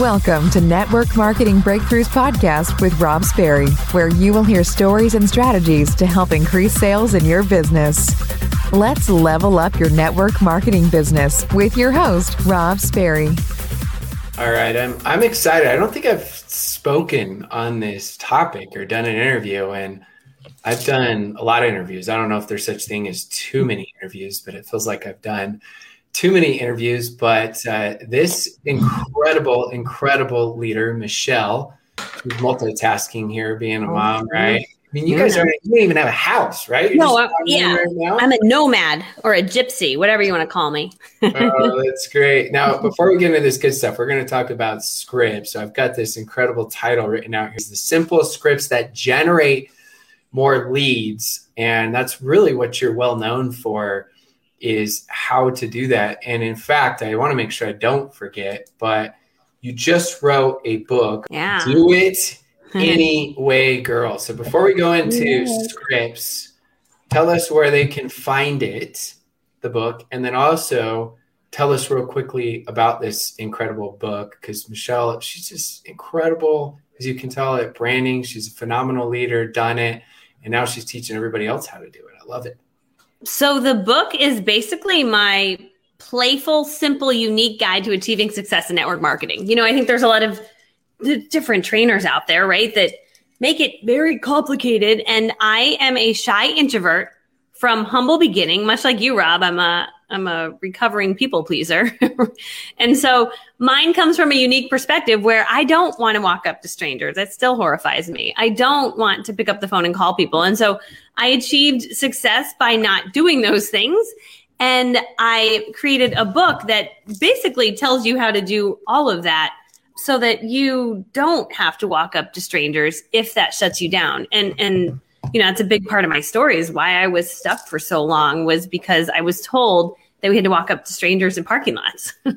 Welcome to Network Marketing Breakthroughs Podcast with Rob Sperry, where you will hear stories and strategies to help increase sales in your business. Let's level up your network marketing business with your host, Rob Sperry. All right, I'm I'm excited. I don't think I've spoken on this topic or done an interview, and I've done a lot of interviews. I don't know if there's such thing as too many interviews, but it feels like I've done too many interviews, but uh, this incredible, incredible leader, Michelle, who's multitasking here, being a mom, right? I mean, you guys are you don't even have a house, right? You're no, yeah, right I'm a nomad or a gypsy, whatever you want to call me. oh, that's great. Now, before we get into this good stuff, we're going to talk about scripts. So I've got this incredible title written out here: It's "The simple scripts that generate more leads," and that's really what you're well known for is how to do that. And in fact, I want to make sure I don't forget, but you just wrote a book. Yeah. Do it anyway, girl. So before we go into yeah. scripts, tell us where they can find it, the book, and then also tell us real quickly about this incredible book because Michelle, she's just incredible. As you can tell at branding, she's a phenomenal leader, done it, and now she's teaching everybody else how to do it. I love it. So the book is basically my playful, simple, unique guide to achieving success in network marketing. You know, I think there's a lot of different trainers out there, right, that make it very complicated. And I am a shy introvert from humble beginning, much like you, Rob. I'm a I'm a recovering people pleaser. and so mine comes from a unique perspective where I don't want to walk up to strangers. That still horrifies me. I don't want to pick up the phone and call people. And so I achieved success by not doing those things. And I created a book that basically tells you how to do all of that so that you don't have to walk up to strangers if that shuts you down. And, and, you know, it's a big part of my story is why I was stuck for so long was because I was told that we had to walk up to strangers in parking lots. we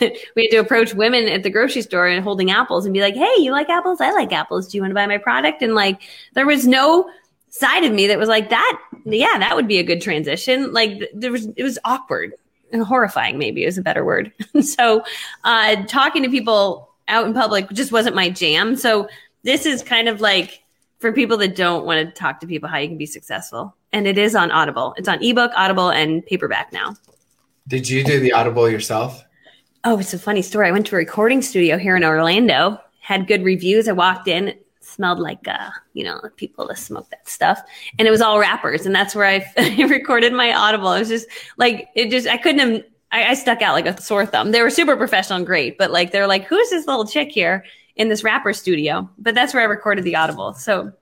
had to approach women at the grocery store and holding apples and be like, Hey, you like apples? I like apples. Do you want to buy my product? And like, there was no side of me that was like that. Yeah, that would be a good transition. Like there was, it was awkward and horrifying. Maybe is a better word. so, uh, talking to people out in public just wasn't my jam. So this is kind of like for people that don't want to talk to people how you can be successful. And it is on Audible. It's on ebook, Audible, and paperback now. Did you do the Audible yourself? Oh, it's a funny story. I went to a recording studio here in Orlando, had good reviews. I walked in, smelled like uh, you know, people that smoke that stuff. And it was all rappers. And that's where I recorded my Audible. It was just like it just I couldn't have I, I stuck out like a sore thumb. They were super professional and great, but like they're like, who's this little chick here in this rapper studio? But that's where I recorded the Audible. So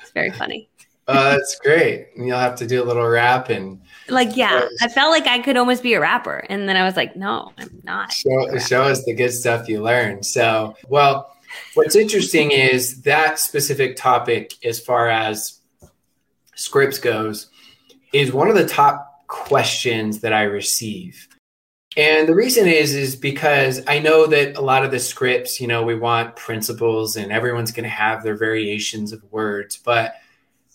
it's very funny. Oh, that's great. You'll have to do a little rap and like yeah. I felt like I could almost be a rapper. And then I was like, no, I'm not. Show, show us the good stuff you learned. So well, what's interesting is that specific topic as far as scripts goes is one of the top questions that I receive. And the reason is is because I know that a lot of the scripts, you know, we want principles and everyone's going to have their variations of words, but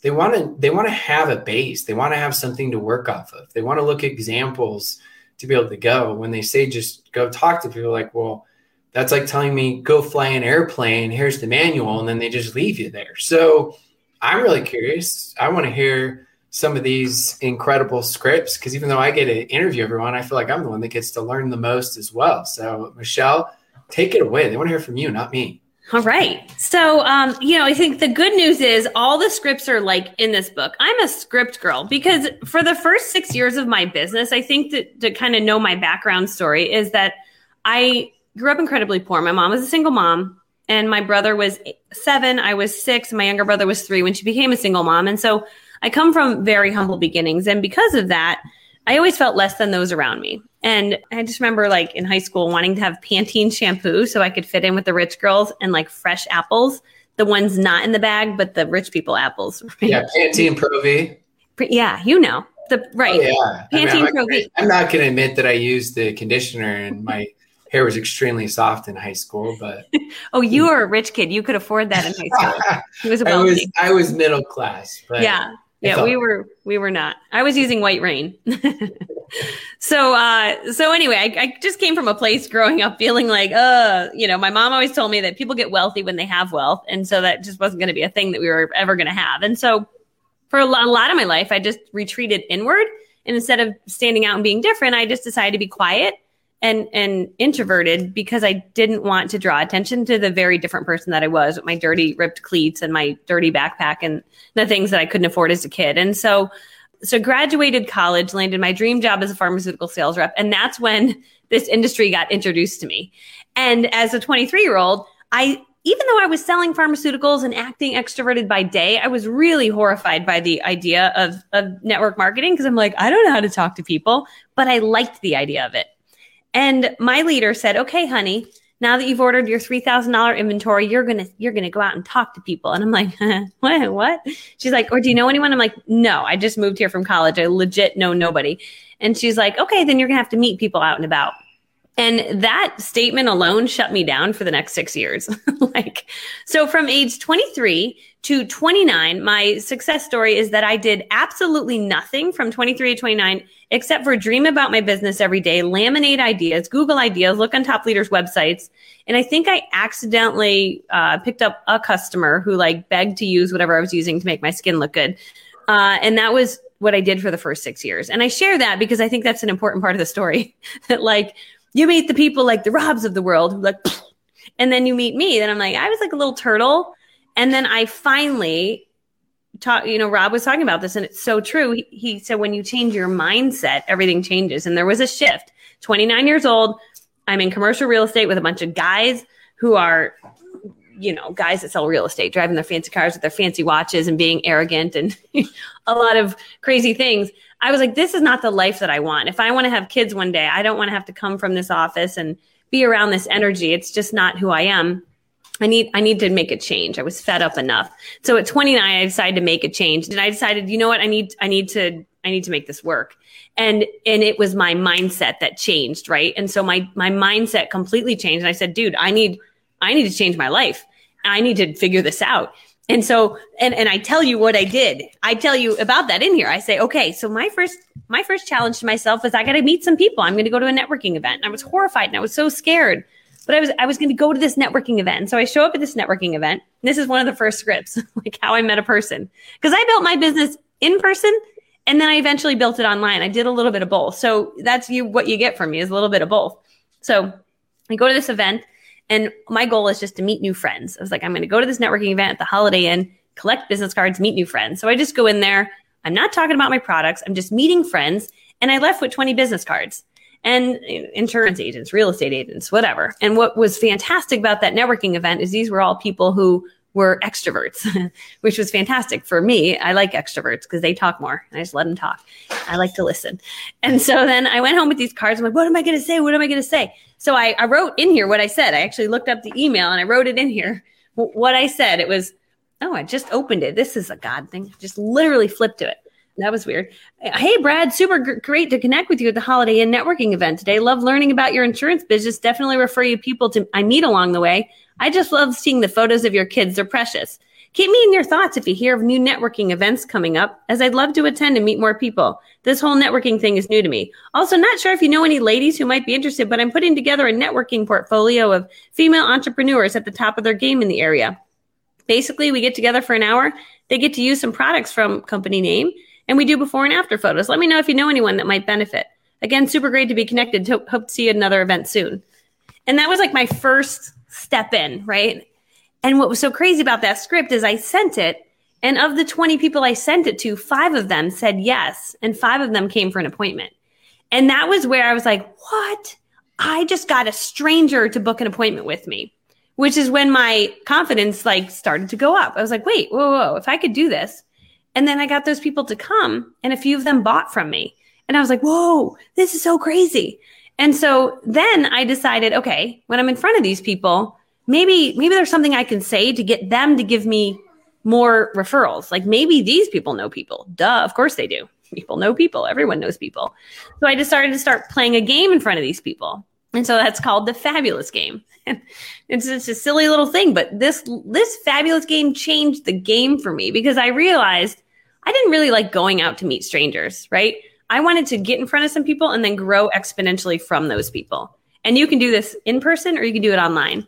they want to they want to have a base. They want to have something to work off of. They want to look at examples to be able to go. When they say just go talk to people like, well, that's like telling me go fly an airplane, here's the manual and then they just leave you there. So, I'm really curious. I want to hear some of these incredible scripts because even though I get to interview everyone, I feel like I'm the one that gets to learn the most as well. So, Michelle, take it away. They want to hear from you, not me. All right. So, um, you know, I think the good news is all the scripts are like in this book. I'm a script girl because for the first six years of my business, I think that to kind of know my background story is that I grew up incredibly poor. My mom was a single mom and my brother was seven. I was six. My younger brother was three when she became a single mom. And so I come from very humble beginnings. And because of that, I always felt less than those around me. And I just remember like in high school wanting to have Pantene shampoo so I could fit in with the rich girls and like fresh apples, the ones not in the bag, but the rich people apples. Right? Yeah, Pantene Pro V. Yeah, you know. The right. Oh, yeah. Pantene I mean, Pro V. I'm not going to admit that I used the conditioner and my hair was extremely soft in high school, but oh, you were a rich kid. You could afford that in high school. He was, I was I was middle class, but yeah. Yeah, we were we were not. I was using White Rain. so uh so anyway, I, I just came from a place growing up feeling like, uh, you know, my mom always told me that people get wealthy when they have wealth, and so that just wasn't going to be a thing that we were ever going to have. And so for a lot, a lot of my life, I just retreated inward, and instead of standing out and being different, I just decided to be quiet and and introverted because I didn't want to draw attention to the very different person that I was with my dirty ripped cleats and my dirty backpack and the things that I couldn't afford as a kid. And so so graduated college, landed my dream job as a pharmaceutical sales rep, and that's when this industry got introduced to me. And as a 23 year old, I even though I was selling pharmaceuticals and acting extroverted by day, I was really horrified by the idea of, of network marketing because I'm like, I don't know how to talk to people, but I liked the idea of it. And my leader said, okay, honey, now that you've ordered your $3,000 inventory, you're going to, you're going to go out and talk to people. And I'm like, what, what? She's like, or do you know anyone? I'm like, no, I just moved here from college. I legit know nobody. And she's like, okay, then you're going to have to meet people out and about. And that statement alone shut me down for the next six years. like, so from age 23 to 29, my success story is that I did absolutely nothing from 23 to 29 except for dream about my business every day, laminate ideas, Google ideas, look on top leaders' websites. And I think I accidentally uh, picked up a customer who like begged to use whatever I was using to make my skin look good. Uh, and that was what I did for the first six years. And I share that because I think that's an important part of the story that like you meet the people like the Robs of the world like, and then you meet me. Then I'm like, I was like a little turtle. And then I finally you know, Rob was talking about this and it's so true. He, he said, when you change your mindset, everything changes. And there was a shift. 29 years old. I'm in commercial real estate with a bunch of guys who are, you know, guys that sell real estate, driving their fancy cars with their fancy watches and being arrogant and a lot of crazy things. I was like, this is not the life that I want. If I want to have kids one day, I don't want to have to come from this office and be around this energy. It's just not who I am. I need I need to make a change. I was fed up enough. So at 29 I decided to make a change. And I decided, you know what? I need I need to I need to make this work. And and it was my mindset that changed, right? And so my my mindset completely changed. And I said, dude, I need I need to change my life. I need to figure this out. And so, and, and I tell you what I did. I tell you about that in here. I say, okay, so my first, my first challenge to myself was I got to meet some people. I'm going to go to a networking event. And I was horrified and I was so scared, but I was, I was going to go to this networking event. So I show up at this networking event. This is one of the first scripts, like how I met a person. Cause I built my business in person and then I eventually built it online. I did a little bit of both. So that's you, what you get from me is a little bit of both. So I go to this event and my goal is just to meet new friends. I was like, I'm going to go to this networking event at the Holiday Inn, collect business cards, meet new friends. So I just go in there. I'm not talking about my products. I'm just meeting friends. And I left with 20 business cards and insurance agents, real estate agents, whatever. And what was fantastic about that networking event is these were all people who were extroverts, which was fantastic for me. I like extroverts because they talk more. I just let them talk. I like to listen. And so then I went home with these cards. I'm like, what am I going to say? What am I going to say? So I, I wrote in here what I said. I actually looked up the email and I wrote it in here. What I said, it was, oh, I just opened it. This is a God thing. Just literally flipped to it. That was weird. Hey, Brad, super g- great to connect with you at the Holiday Inn networking event today. Love learning about your insurance business. Definitely refer you people to I meet along the way. I just love seeing the photos of your kids. They're precious. Keep me in your thoughts if you hear of new networking events coming up, as I'd love to attend and meet more people. This whole networking thing is new to me. Also, not sure if you know any ladies who might be interested, but I'm putting together a networking portfolio of female entrepreneurs at the top of their game in the area. Basically, we get together for an hour. They get to use some products from company name, and we do before and after photos. Let me know if you know anyone that might benefit. Again, super great to be connected. Hope, hope to see you at another event soon. And that was like my first step in, right? And what was so crazy about that script is I sent it, and of the 20 people I sent it to, five of them said yes, and five of them came for an appointment. And that was where I was like, what? I just got a stranger to book an appointment with me, which is when my confidence like started to go up. I was like, wait, whoa, whoa, if I could do this. And then I got those people to come, and a few of them bought from me. And I was like, whoa, this is so crazy. And so then I decided, okay, when I'm in front of these people, maybe maybe there's something I can say to get them to give me more referrals. Like maybe these people know people. Duh, of course they do. People know people. Everyone knows people. So I started to start playing a game in front of these people. And so that's called the fabulous game. it's just a silly little thing, but this this fabulous game changed the game for me because I realized I didn't really like going out to meet strangers, right? I wanted to get in front of some people and then grow exponentially from those people. And you can do this in person or you can do it online.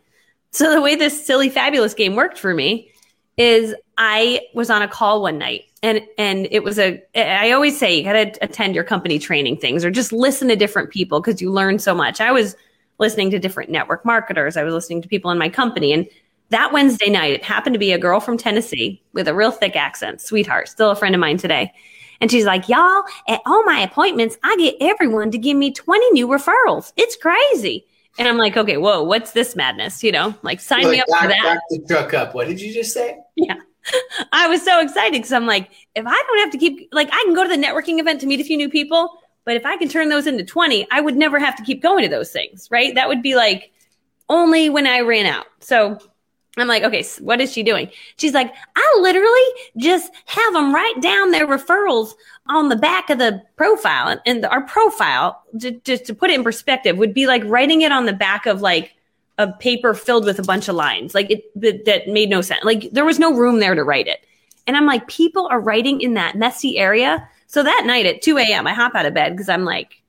So the way this silly fabulous game worked for me is I was on a call one night and and it was a I always say you got to attend your company training things or just listen to different people because you learn so much. I was listening to different network marketers. I was listening to people in my company and that Wednesday night it happened to be a girl from Tennessee with a real thick accent, sweetheart, still a friend of mine today. And she's like, "Y'all, at all my appointments, I get everyone to give me 20 new referrals. It's crazy." And I'm like, okay, whoa, what's this madness? You know, like sign Look, me up for that. The truck up. What did you just say? Yeah. I was so excited because I'm like, if I don't have to keep, like, I can go to the networking event to meet a few new people, but if I can turn those into 20, I would never have to keep going to those things, right? That would be like only when I ran out. So I'm like, okay, so what is she doing? She's like, I literally just have them write down their referrals on the back of the profile. And our profile, just, to put it in perspective, would be like writing it on the back of like a paper filled with a bunch of lines. Like it that made no sense. Like there was no room there to write it. And I'm like, people are writing in that messy area. So that night at 2 a.m., I hop out of bed because I'm like,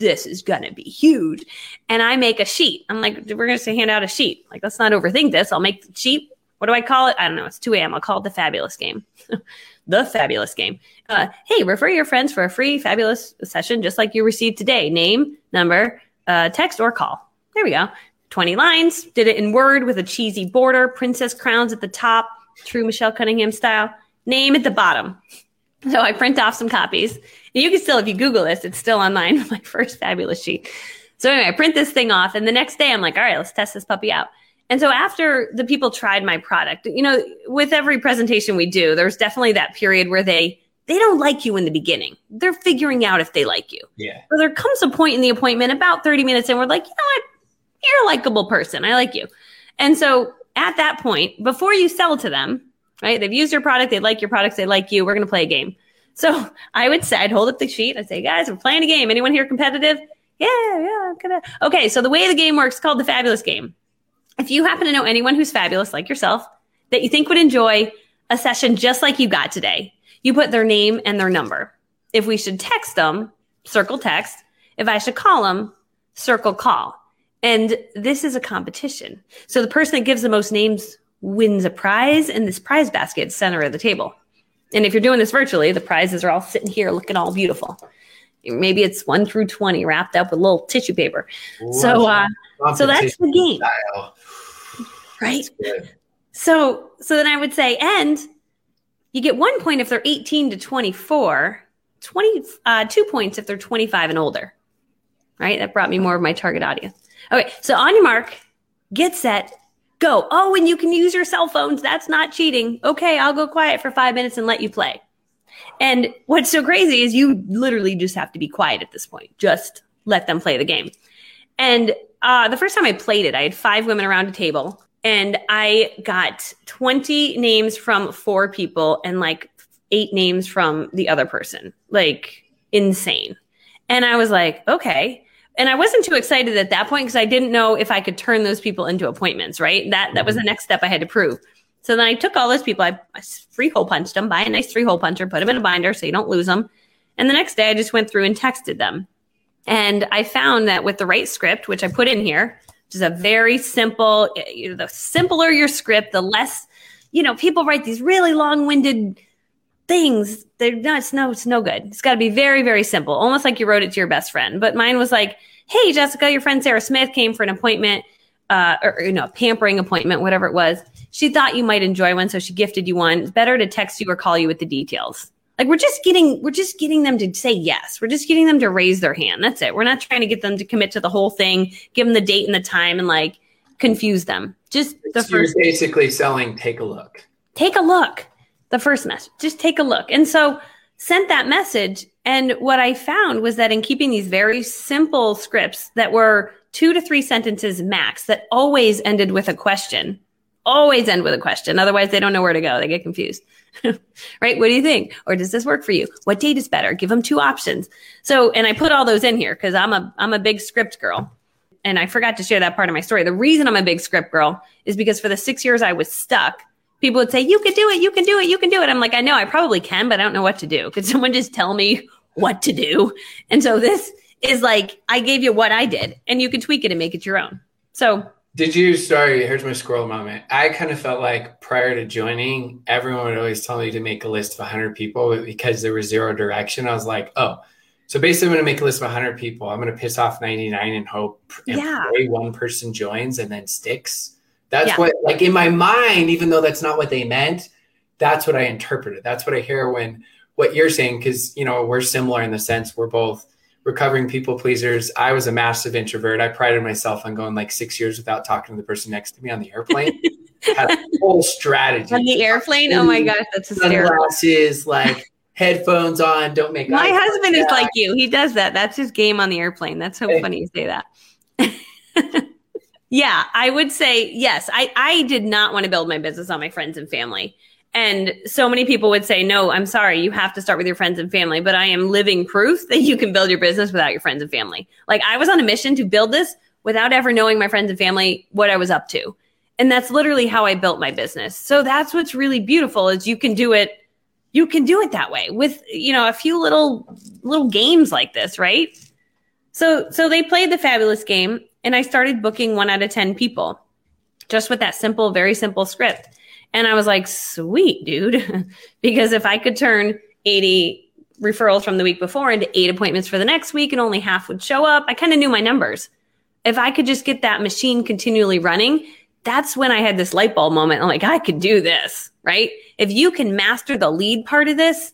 this is gonna be huge. And I make a sheet. I'm like, we're gonna say hand out a sheet. Like, let's not overthink this. I'll make the sheet. What do I call it? I don't know. It's 2 a.m. I'll call it the fabulous game. the fabulous game. Uh, hey, refer your friends for a free fabulous session just like you received today. Name, number, uh, text, or call. There we go. 20 lines. Did it in Word with a cheesy border, princess crowns at the top, true Michelle Cunningham style. Name at the bottom. So I print off some copies. You can still, if you Google this, it's still online. My first fabulous sheet. So anyway, I print this thing off, and the next day I'm like, all right, let's test this puppy out. And so after the people tried my product, you know, with every presentation we do, there's definitely that period where they they don't like you in the beginning. They're figuring out if they like you. Yeah. But there comes a point in the appointment about 30 minutes and we're like, you know what? You're a likable person. I like you. And so at that point, before you sell to them, right? They've used your product, they like your products, they like you. We're going to play a game. So I would say, I'd hold up the sheet. I'd say, guys, we're playing a game. Anyone here competitive? Yeah, yeah, I'm gonna. Okay, so the way the game works called the fabulous game. If you happen to know anyone who's fabulous, like yourself, that you think would enjoy a session just like you got today, you put their name and their number. If we should text them, circle text. If I should call them, circle call. And this is a competition. So the person that gives the most names wins a prize, and this prize basket is center of the table. And if you're doing this virtually, the prizes are all sitting here looking all beautiful. Maybe it's one through 20 wrapped up with little tissue paper. So, uh, so that's the game, Style. right? So, so then I would say, and you get one point if they're 18 to 24, 20, uh, two points if they're 25 and older, right? That brought me more of my target audience. Okay. So on your mark, get set, go. Oh, and you can use your cell phones. That's not cheating. Okay. I'll go quiet for five minutes and let you play. And what's so crazy is you literally just have to be quiet at this point. Just let them play the game. And uh, the first time I played it, I had five women around a table and I got 20 names from four people and like eight names from the other person. Like insane. And I was like, okay. And I wasn't too excited at that point because I didn't know if I could turn those people into appointments, right? That that was the mm-hmm. next step I had to prove. So then I took all those people, I, I three hole punched them, buy a nice three hole puncher, put them in a binder so you don't lose them. And the next day I just went through and texted them. And I found that with the right script, which I put in here, which is a very simple, eh, you know, the simpler your script, the less, you know, people write these really long winded things. They're no, it's no, it's no good. It's got to be very, very simple, almost like you wrote it to your best friend. But mine was like, "Hey, Jessica, your friend Sarah Smith came for an appointment, uh, or you know, pampering appointment, whatever it was. She thought you might enjoy one, so she gifted you one. It's better to text you or call you with the details." Like we're just getting, we're just getting them to say yes. We're just getting them to raise their hand. That's it. We're not trying to get them to commit to the whole thing, give them the date and the time, and like confuse them. Just the So you're basically selling take a look. take a look. The first message, just take a look. And so sent that message. And what I found was that in keeping these very simple scripts that were two to three sentences max, that always ended with a question, always end with a question. Otherwise, they don't know where to go. They get confused. right? What do you think? Or does this work for you? What date is better? Give them two options. So, and I put all those in here because I'm a I'm a big script girl. And I forgot to share that part of my story. The reason I'm a big script girl is because for the six years I was stuck, people would say, You can do it, you can do it, you can do it. I'm like, I know I probably can, but I don't know what to do. Could someone just tell me what to do? And so this is like, I gave you what I did, and you can tweak it and make it your own. So did you sorry here's my squirrel moment i kind of felt like prior to joining everyone would always tell me to make a list of 100 people but because there was zero direction i was like oh so basically i'm going to make a list of 100 people i'm going to piss off 99 and hope and Yeah. pray one person joins and then sticks that's Yeah. what like in my mind even though that's not what they meant that's what i interpreted that's what i hear when what you're saying because you know we're similar in the sense we're both recovering people pleasers. I was a massive introvert. I prided myself on going like six years without talking to the person next to me on the airplane. Had a whole strategy. on the airplane, oh my gosh, that's hysterical. Sunglasses, like headphones on, don't make My husband is like you. He does that. That's his game on the airplane. That's so Hey. funny you say that. yeah, I would say yes. I, I did not want to build my business on my friends and family. And so many people would say, no, I'm sorry, you have to start with your friends and family. But I am living proof that you can build your business without your friends and family. Like I was on a mission to build this without ever knowing my friends and family what I was up to. And that's literally how I built my business. So that's what's really beautiful is you can do it you can do it that way with you know a few little little games like this right so so they played the fabulous game and i started booking one out of ten people just with that simple very simple script and i was like sweet dude because if i could turn 80 referrals from the week before into eight appointments for the next week and only half would show up i kind of knew my numbers if i could just get that machine continually running that's when I had this light bulb moment. I'm like, I could do this, right? If you can master the lead part of this,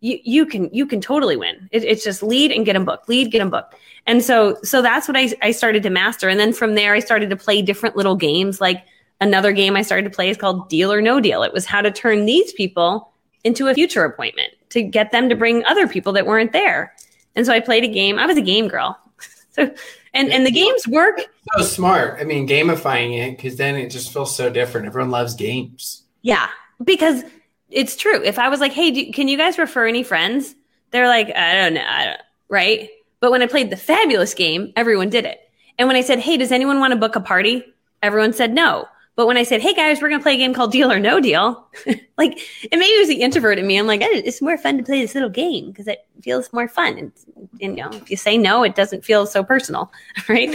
you, you can you can totally win. It, it's just lead and get them booked, lead, get them booked. And so so that's what I, I started to master. And then from there, I started to play different little games. Like another game I started to play is called Deal or No Deal. It was how to turn these people into a future appointment to get them to bring other people that weren't there. And so I played a game. I was a game girl. So and and the games work So smart. I mean, gamifying it because then it just feels so different. Everyone loves games. Yeah, because it's true. If I was like, "Hey, do, can you guys refer any friends?" They're like, "I don't know," I don't, right? But when I played the fabulous game, everyone did it. And when I said, "Hey, does anyone want to book a party?" Everyone said no. But when I said, "Hey guys, we're gonna play a game called Deal or No Deal," like, and maybe it was the introvert in me. I'm like, "Eh, "It's more fun to play this little game because it feels more fun." And, and you know, if you say no, it doesn't feel so personal, right?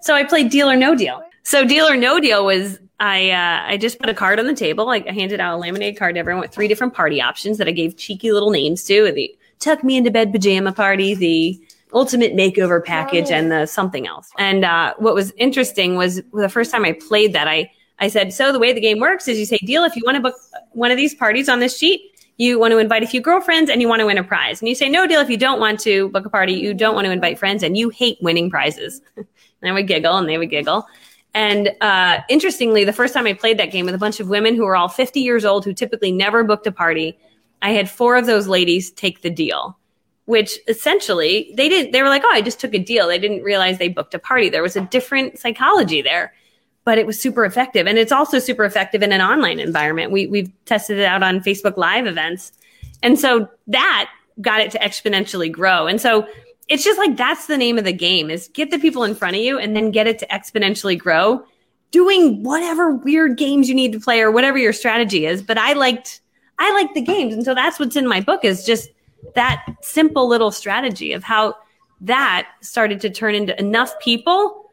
So I played Deal or No Deal. So Deal or No Deal was I uh, I just put a card on the table. I handed out a laminated card to everyone with three different party options that I gave cheeky little names to. The tuck me into bed pajama party, the ultimate makeover package, and the something else. And uh, what was interesting was the first time I played that, I I said, so the way the game works is you say, deal if you want to book one of these parties on this sheet. You want to invite a few girlfriends and you want to win a prize. And you say no deal if you don't want to book a party, you don't want to invite friends and you hate winning prizes. and I would giggle and they would giggle. And uh, interestingly, the first time I played that game with a bunch of women who were all 50 years old who typically never booked a party, I had four of those ladies take the deal, which essentially they didn't, they were like, oh, I just took a deal. They didn't realize they booked a party. There was a different psychology there, but it was super effective. And it's also super effective in an online environment. We, we've tested it out on Facebook Live events. And so that got it to exponentially grow. And so it's just like that's the name of the game is get the people in front of you and then get it to exponentially grow doing whatever weird games you need to play or whatever your strategy is. But i liked i liked the games. And so that's what's in my book is just that simple little strategy of how that started to turn into enough people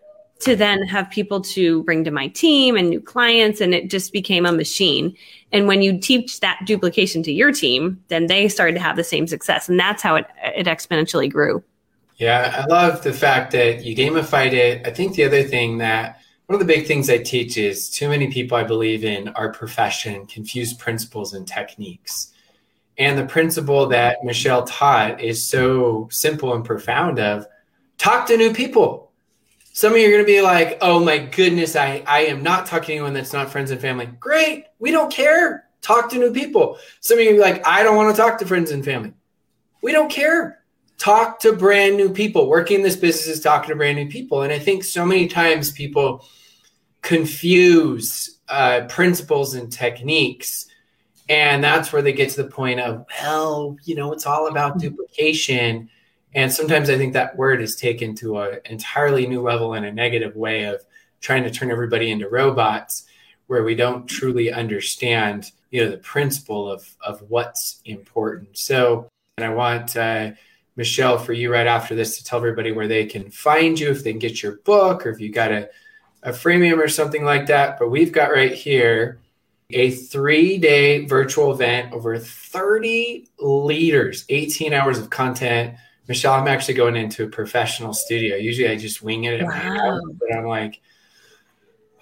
to then have people to bring to my team and new clients. And it just became a machine. And when you teach that duplication to your team then they started to have the same success. And that's how it, it exponentially grew Yeah, I love the fact that you gamified it. I think the other thing that one of the big things I teach is too many people I believe in our profession confuse principles and techniques. And the principle that Michelle taught is so simple and profound of talk to new people. Some of you are going to be like, oh my goodness, I, I am not talking to anyone that's not friends and family. Great. We don't care. Talk to new people. Some of you are like, I don't want to talk to friends and family. We don't care talk to brand new people. Working in this business is talking to brand new people. And I think so many times people confuse uh, principles and techniques. And that's where they get to the point of, well, you know, it's all about duplication. And sometimes I think that word is taken to an entirely new level in a negative way of trying to turn everybody into robots where we don't truly understand, you know, the principle of of what's important. So, and I want uh, Michelle for you right after this to tell everybody where they can find you if they can get your book or if you got a a freemium or something like that. But we've got right here a three day virtual event over 30 leaders, 18 hours of content. Michelle, I'm actually going into a professional studio. Usually I just wing it, wow. but I'm like,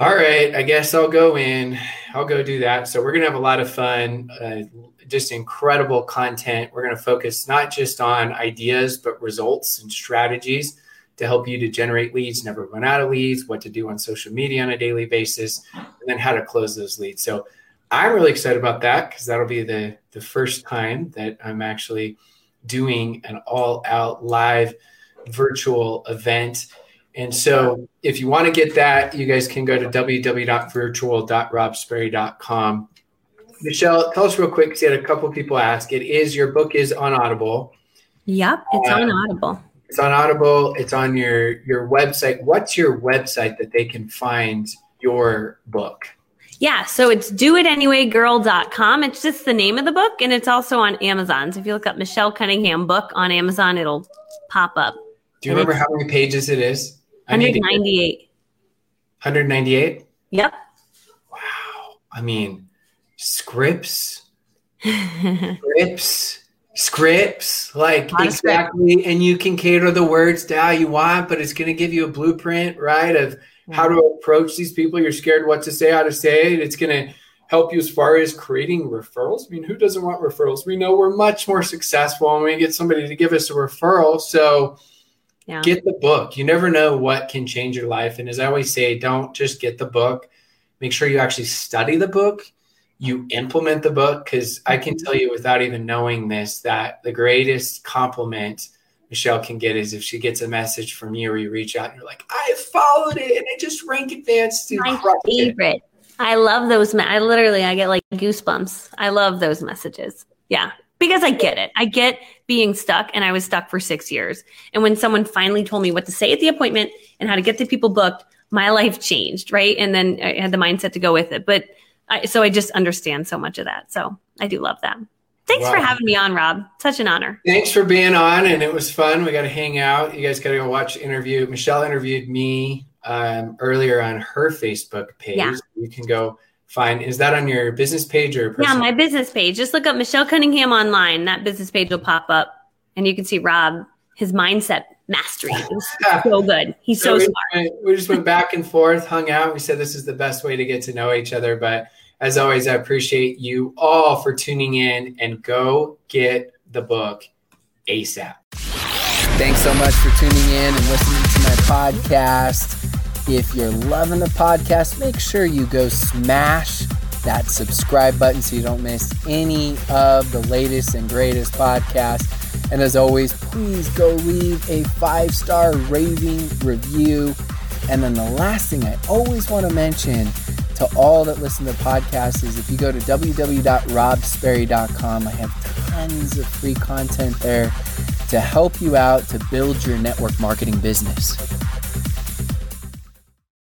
all right, I guess I'll go in. I'll go do that. So we're going to have a lot of fun, uh, just incredible content. We're going to focus not just on ideas, but results and strategies to help you to generate leads, never run out of leads, what to do on social media on a daily basis, and then how to close those leads. So I'm really excited about that because that'll be the the first time that I'm actually doing an all out live virtual event. And so if you want to get that, you guys can go to www.virtual.robsperry.com. Michelle, tell us real quick because you had a couple people ask. It is your book is on Audible. Yep, it's on uh, Audible. It's on Audible. It's on your your website. What's your website that they can find your book? Yeah, so it's doitanyway.girl.com. It's just the name of the book, and it's also on Amazon. So if you look up Michelle Cunningham book on Amazon, it'll pop up. Do you remember how many pages it is? 198. 198? Yep. Wow. I mean, scripts, scripts, scripts, like exactly. And you can cater the words to how you want, but it's going to give you a blueprint, right? Of how to approach these people. You're scared what to say, how to say it. It's going to help you as far as creating referrals. I mean, who doesn't want referrals? We know we're much more successful when we get somebody to give us a referral. So yeah. get the book. You never know what can change your life. And as I always say, don't just get the book. Make sure you actually study the book. You implement the book because I can tell you without even knowing this that the greatest compliment Michelle can get is if she gets a message from you or you reach out and you're like, I followed it and it just rank advanced to my favorite. It. I love those. I literally, I get like goosebumps. I love those messages. Yeah. Because I get it. I get being stuck and I was stuck for six years. And when someone finally told me what to say at the appointment and how to get the people booked, my life changed. Right. And then I had the mindset to go with it. But I, so I just understand so much of that. So I do love that. Thanks wow. for having me on, Rob. Such an honor. Thanks for being on, and it was fun. We got to hang out. You guys got to go watch the interview. Michelle interviewed me um, earlier on her Facebook page. Yeah. You can go find. Is that on your business page or? Personal? Yeah, my business page. Just look up Michelle Cunningham online. That business page will pop up, and you can see Rob his mindset mastery. is so good. He's so, so we, smart. We just went back and forth, hung out. We said this is the best way to get to know each other, but as always, I appreciate you all for tuning in and go get the book ASAP. Thanks so much for tuning in and listening to my podcast. If you're loving the podcast, make sure you go smash that subscribe button so you don't miss any of the latest and greatest podcasts. And as always, please go leave a five star raving review. And then the last thing I always want to mention to all that listen to podcasts is if you go to www.robsperry.com, I have tons of free content there to help you out to build your network marketing business.